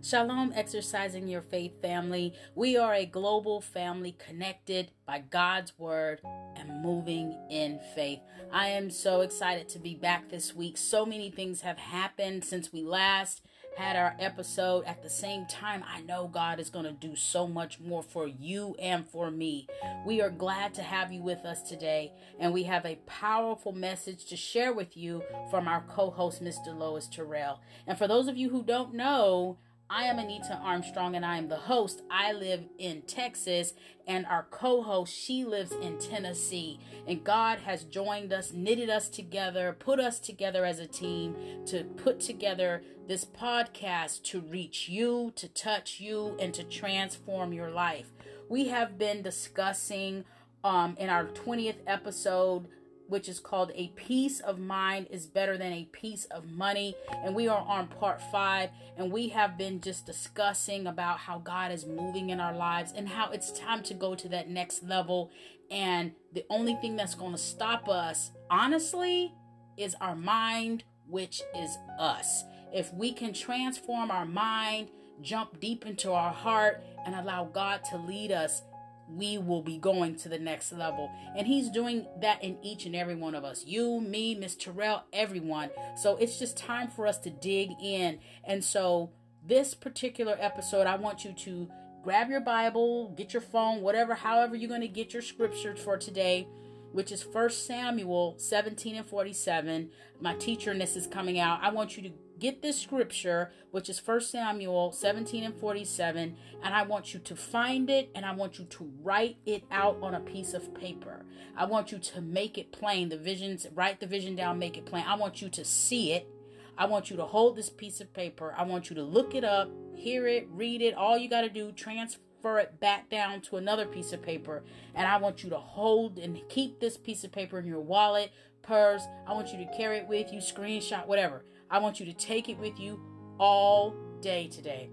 Shalom, exercising your faith family. We are a global family connected by God's word and moving in faith. I am so excited to be back this week. So many things have happened since we last had our episode at the same time, I know God is going to do so much more for you and for me. We are glad to have you with us today, and we have a powerful message to share with you from our co host, Ms. Deloise Terrell. And for those of you who don't know, I am Anita Armstrong and I am the host. I live in Texas and our co host, she lives in Tennessee. And God has joined us, knitted us together, put us together as a team to put together this podcast to reach you, to touch you, and to transform your life. We have been discussing um, in our 20th episode which is called A Peace of Mind is Better Than a Piece of Money. And we are on part five, and we have been just discussing about how God is moving in our lives and how it's time to go to that next level. And the only thing that's going to stop us, honestly, is our mind, which is us. If we can transform our mind, jump deep into our heart, and allow God to lead us we will be going to the next level. And he's doing that in each and every one of us. You, me, Miss Terrell, everyone. So it's just time for us to dig in. And so this particular episode, I want you to grab your Bible, get your phone, whatever, however you're going to get your scriptures for today which is First Samuel 17 and 47. My teacher, this is coming out. I want you to get this scripture, which is First Samuel 17 and 47, and I want you to find it and I want you to write it out on a piece of paper. I want you to make it plain. The visions, write the vision down, make it plain. I want you to see it. I want you to hold this piece of paper. I want you to look it up, hear it, read it. All you got to do, transfer it back down to another piece of paper. And I want you to hold and keep this piece of paper in your wallet, purse. I want you to carry it with you, screenshot, whatever. I want you to take it with you all day today.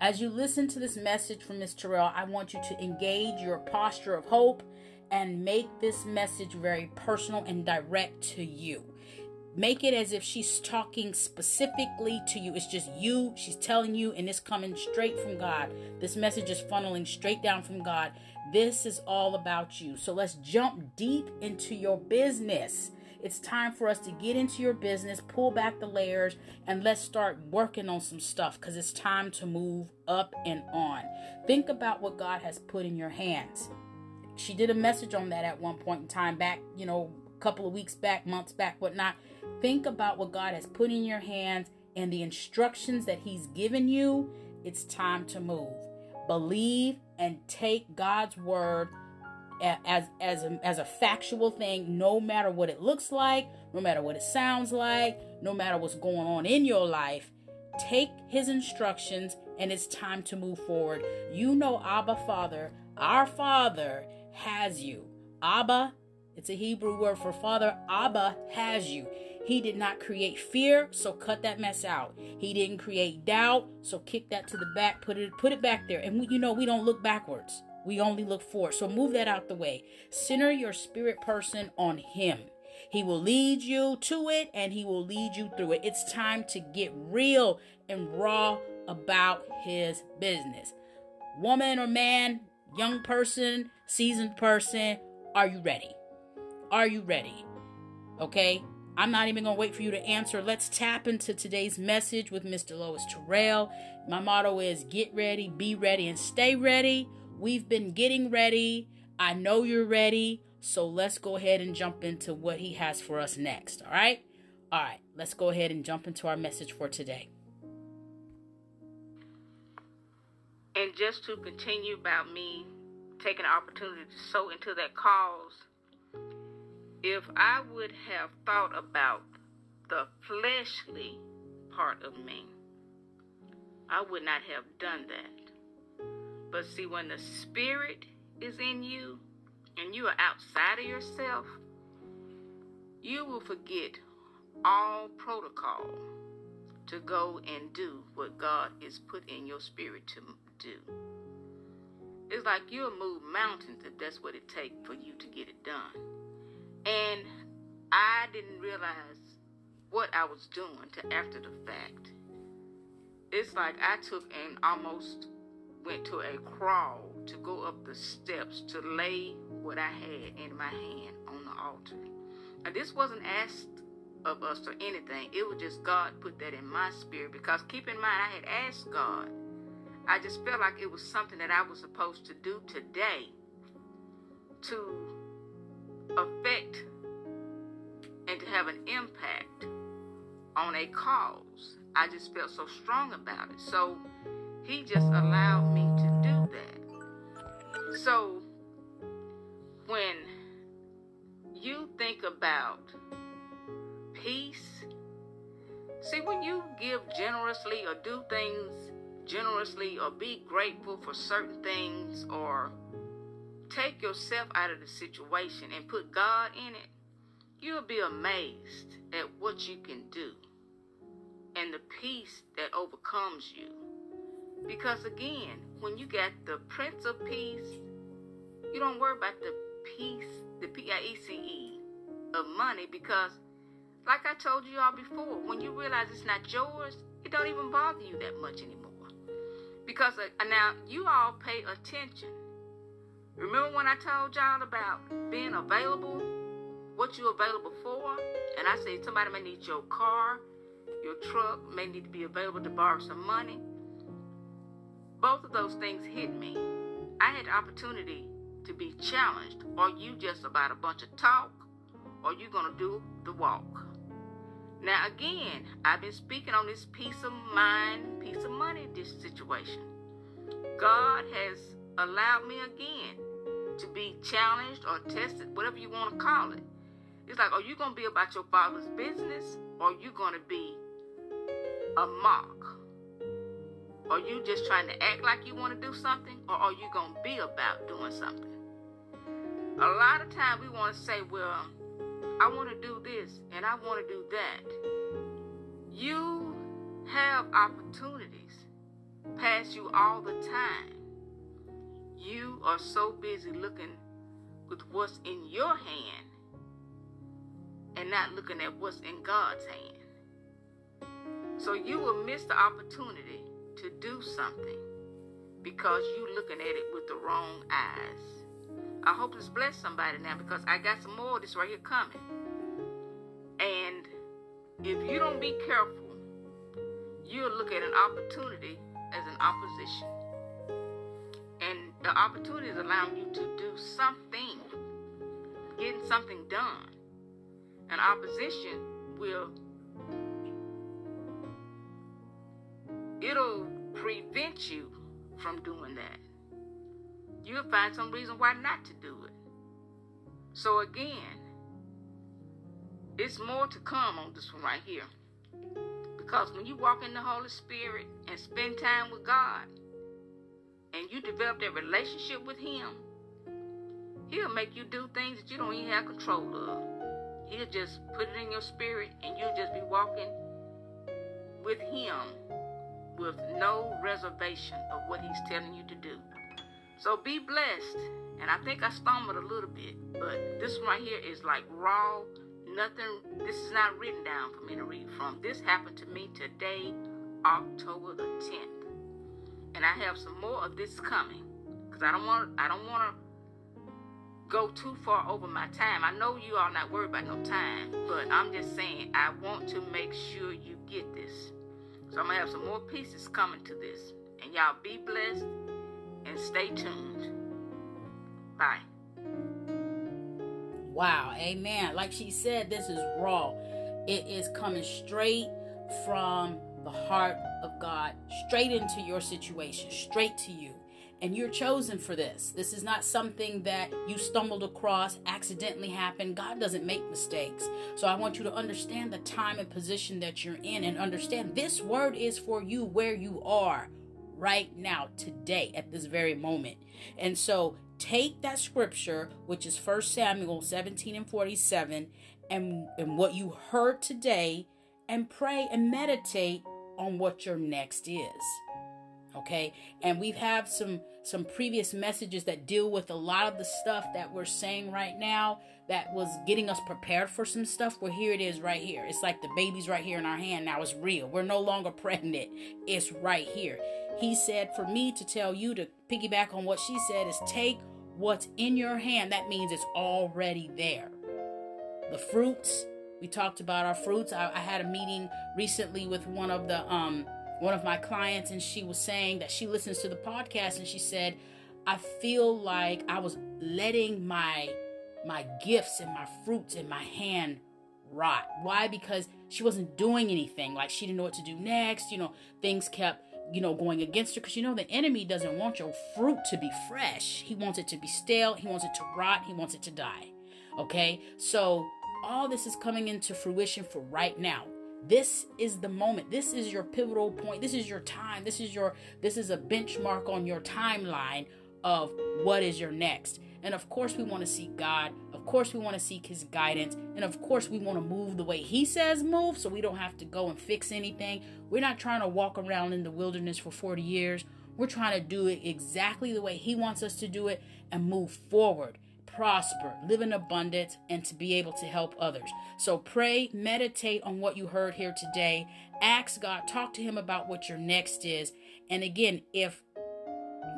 As you listen to this message from Ms. Terrell, I want you to engage your posture of hope and make this message very personal and direct to you. Make it as if she's talking specifically to you. It's just you. She's telling you, and it's coming straight from God. This message is funneling straight down from God. This is all about you. So let's jump deep into your business. It's time for us to get into your business, pull back the layers, and let's start working on some stuff because it's time to move up and on. Think about what God has put in your hands. She did a message on that at one point in time back, you know, a couple of weeks back, months back, whatnot. Think about what God has put in your hands and the instructions that He's given you. It's time to move. Believe and take God's word as as a, as a factual thing no matter what it looks like no matter what it sounds like no matter what's going on in your life take his instructions and it's time to move forward you know abba father our father has you abba it's a hebrew word for father abba has you he did not create fear, so cut that mess out. He didn't create doubt, so kick that to the back, put it put it back there. And we, you know, we don't look backwards. We only look forward. So move that out the way. Center your spirit person on him. He will lead you to it and he will lead you through it. It's time to get real and raw about his business. Woman or man, young person, seasoned person, are you ready? Are you ready? Okay? I'm not even going to wait for you to answer. Let's tap into today's message with Ms. Deloise Terrell. My motto is get ready, be ready, and stay ready. We've been getting ready. I know you're ready. So let's go ahead and jump into what he has for us next. All right? All right, let's go ahead and jump into our message for today. And just to continue about me taking the opportunity to sow into that cause if I would have thought about the fleshly part of me, I would not have done that. But see, when the spirit is in you and you are outside of yourself, you will forget all protocol to go and do what God is put in your spirit to do. It's like you'll move mountains if that's what it takes for you to get it done. And I didn't realize what I was doing to after the fact. It's like I took and almost went to a crawl to go up the steps to lay what I had in my hand on the altar. And this wasn't asked of us or anything. It was just God put that in my spirit because keep in mind I had asked God. I just felt like it was something that I was supposed to do today to affect and to have an impact on a cause. I just felt so strong about it. So he just allowed me to do that. So when you think about peace, see, when you give generously or do things generously or be grateful for certain things or take yourself out of the situation and put God in it, you'll be amazed at what you can do and the peace that overcomes you. Because again, when you got the Prince of Peace, you don't worry about the peace, the P I E C E of money because like I told you all before, when you realize it's not yours, it don't even bother you that much anymore. Because uh, now you all pay attention. Remember when I told y'all about being available, what you're available for? And I said somebody may need your car, your truck, may need to be available to borrow some money. Both of those things hit me. I had the opportunity to be challenged. Are you just about a bunch of talk? Or are you gonna do the walk? Now again, I've been speaking on this peace of mind, peace of money this situation. God has allowed me again to be challenged or tested, whatever you want to call it. It's like, are you going to be about your father's business or are you going to be a mock? Are you just trying to act like you want to do something or are you going to be about doing something? A lot of times we want to say, well, I want to do this and I want to do that. You have opportunities pass you all the time. You are so busy looking with what's in your hand and not looking at what's in God's hand. So you will miss the opportunity to do something because you're looking at it with the wrong eyes. I hope this bless somebody now because I got some more of this right here coming. And if you don't be careful, you'll look at an opportunity as an opposition. And the opportunity is allowing you to do something, getting something done. An opposition will it'll prevent you from doing that. You'll find some reason why not to do it. So again, it's more to come on this one right here. Because when you walk in the Holy Spirit and spend time with God, and you develop that relationship with Him, He'll make you do things that you don't even have control of. He'll just put it in your spirit, and you'll just be walking with Him with no reservation of what He's telling you to do. So be blessed. And I think I stumbled a little bit, but this one right here is like raw nothing, this is not written down for me to read from. This happened to me today, October the 10th. And I have some more of this coming because I don't want I don't want to go too far over my time. I know you are not worried about no time, but I'm just saying I want to make sure you get this. So I'm gonna have some more pieces coming to this. And y'all be blessed and stay tuned. Bye. Wow, amen. Like she said, this is raw. It is coming straight from the heart of God, straight into your situation, straight to you. And you're chosen for this. This is not something that you stumbled across, accidentally happened. God doesn't make mistakes. So I want you to understand the time and position that you're in and understand this word is for you where you are right now, today, at this very moment. And so take that scripture, which is 1 Samuel 17 and 47, and, and what you heard today, and pray and meditate on what your next is. Okay? And we've had some some previous messages that deal with a lot of the stuff that we're saying right now that was getting us prepared for some stuff. Well, here it is right here. It's like the baby's right here in our hand. Now it's real. We're no longer pregnant. It's right here. He said for me to tell you to piggyback on what she said is take what's in your hand. That means it's already there. The fruits, we talked about our fruits. I, I had a meeting recently with one of the um one of my clients and she was saying that she listens to the podcast and she said i feel like i was letting my my gifts and my fruits in my hand rot. Why? Because she wasn't doing anything. Like she didn't know what to do next you know things kept you know going against her because you know the enemy doesn't want your fruit to be fresh. He wants it to be stale. He wants it to rot. He wants it to die. Okay? So all this is coming into fruition for right now this is the moment. This is your pivotal point. This is your time. This is your this is a benchmark on your timeline of what is your next. And of course we want to seek god. Of course we want to seek his guidance. And of course we want to move the way he says move so we don't have to go and fix anything. We're not trying to walk around in the wilderness for 40 years. We're trying to do it exactly the way he wants us to do it and move forward prosper, live in abundance, and to be able to help others. So pray, meditate on what you heard here today. Ask God, talk to Him about what your next is. And again, if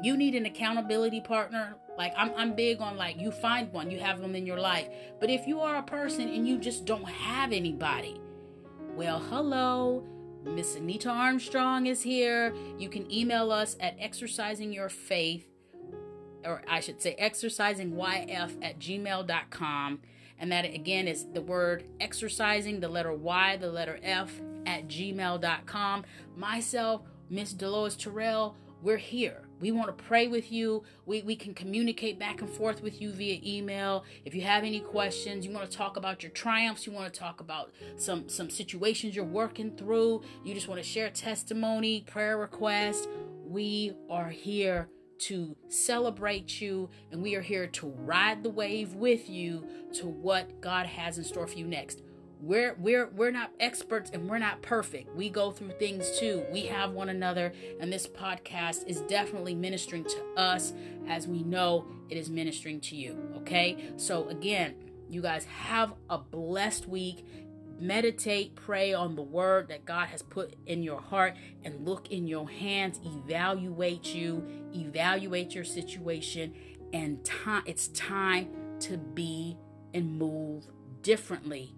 you need an accountability partner, like I'm, I'm big on like you find one, you have them in your life. But if you are a person and you just don't have anybody, well, hello. Miss Anita Armstrong is here. You can email us at exercising your faith or I should say exercisingyf at gmail.com. And that again is the word exercising, the letter Y, the letter F at gmail.com. Myself, Miss Deloise Terrell, we're here. We want to pray with you. We, we can communicate back and forth with you via email. If you have any questions, you want to talk about your triumphs, you want to talk about some, some situations you're working through, you just want to share testimony, prayer request, we are here to celebrate you, and we are here to ride the wave with you to what God has in store for you next. We're we're we're not experts and we're not perfect. We go through things too. We have one another, and this podcast is definitely ministering to us as we know it is ministering to you. Okay, so again, you guys have a blessed week meditate, pray on the word that God has put in your heart, and look in your hands, evaluate you, evaluate your situation, and time it's time to be and move differently,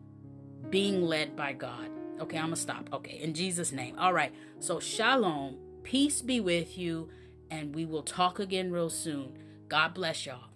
being led by God. Okay, I'm gonna stop. Okay, in Jesus' name. All right, so shalom, peace be with you, and we will talk again real soon. God bless y'all.